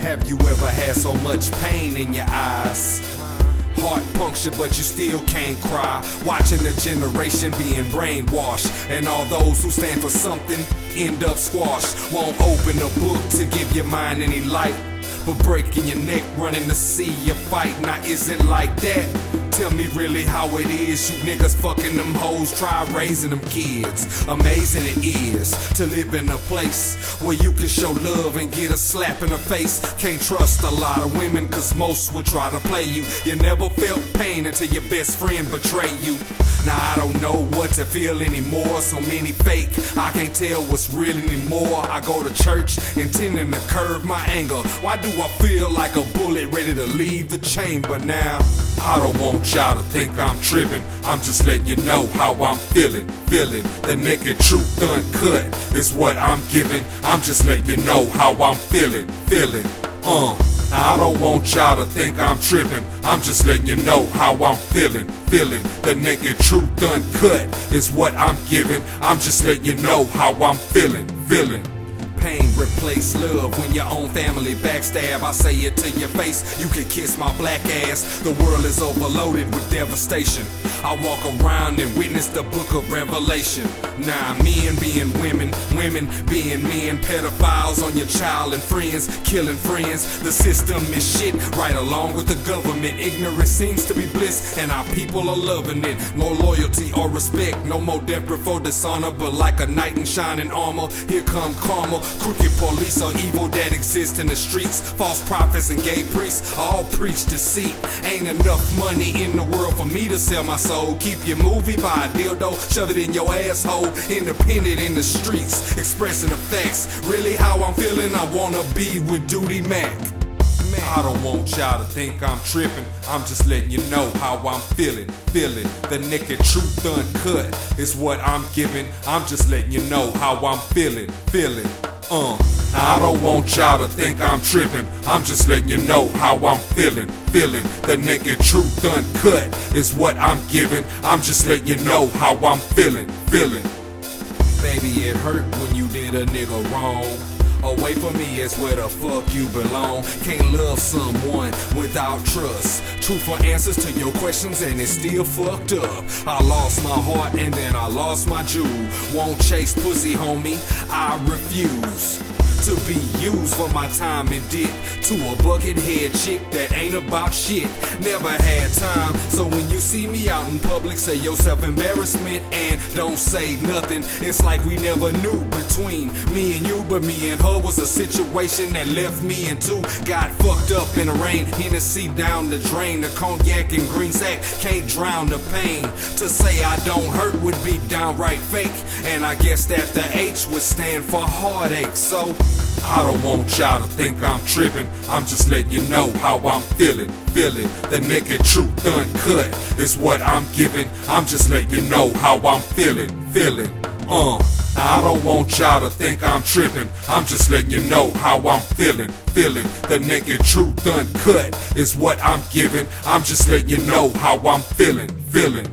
Have you ever had so much pain in your eyes? Heart puncture, but you still can't cry. Watching the generation being brainwashed, and all those who stand for something end up squashed. Won't open a book to give your mind any light. But breaking your neck, running to see you fight. Now, is it like that? Tell me really how it is. You niggas fucking them hoes, try raising them kids. Amazing it is to live in a place where you can show love and get a slap in the face. Can't trust a lot of women, cause most will try to play you. You never felt pain until your best friend betrayed you. Now I don't know what to feel anymore. So many fake, I can't tell what's real anymore. I go to church intending to curb my anger. Why do I feel like a bullet ready to leave the chamber now? I don't want y'all to think I'm tripping. I'm just letting you know how I'm feeling, feeling. The naked truth uncut is what I'm giving. I'm just letting you know how I'm feeling, feeling. Uh. I don't want y'all to think I'm tripping. I'm just letting you know how I'm feeling, feeling. The naked truth uncut is what I'm giving. I'm just letting you know how I'm feeling, feeling. Pain replace love when your own family backstab. I say it to your face, you can kiss my black ass. The world is overloaded with devastation. I walk around and witness the book of Revelation. Now, men being women, women being men, pedophiles on your child and friends, killing friends. The system is shit, right along with the government. Ignorance seems to be bliss, and our people are loving it. No loyalty or respect, no more death before dishonor, but like a knight in shining armor, here come karma. Crooked police are evil that exist in the streets. False prophets and gay priests all preach deceit. Ain't enough money in the world for me to sell my soul. Keep your movie, buy a dildo, shove it in your asshole. Independent in the streets, expressing the facts. Really how I'm feeling, I wanna be with Duty Mac. I don't want y'all to think I'm tripping. I'm just letting you know how I'm feeling, feeling. The naked truth uncut is what I'm giving. I'm just letting you know how I'm feeling, feeling. Uh, I don't want y'all to think I'm tripping. I'm just letting you know how I'm feeling, feeling. The naked truth uncut is what I'm giving. I'm just letting you know how I'm feeling, feeling. Baby, it hurt when you did a nigga wrong. Away from me is where the fuck you belong. Can't love someone without trust. Truthful answers to your questions and it's still fucked up. I lost my heart and then I lost my jewel. Won't chase pussy, homie. I refuse to be used for my time and dick to a bucket head chick that ain't about shit. Never had time, so when you see me out in public, say yourself embarrassment and don't say nothing. It's like we never knew between me and you, but me and her was a situation that left me and two got fucked up in the rain. Hennessy down the drain, the cognac and green sack can't drown the pain. To say I don't hurt would be downright fake, and I guess that the H would stand for heartache. So. I don't want y'all to think I'm tripping. I'm just letting you know how I'm feeling, feeling. The nigga truth uncut is what I'm giving. I'm just letting you know how I'm feeling, feeling. Uh, I don't want y'all to think I'm tripping. I'm just letting you know how I'm feeling, feeling. The naked truth uncut is what I'm giving. I'm just letting you know how I'm feeling, feeling.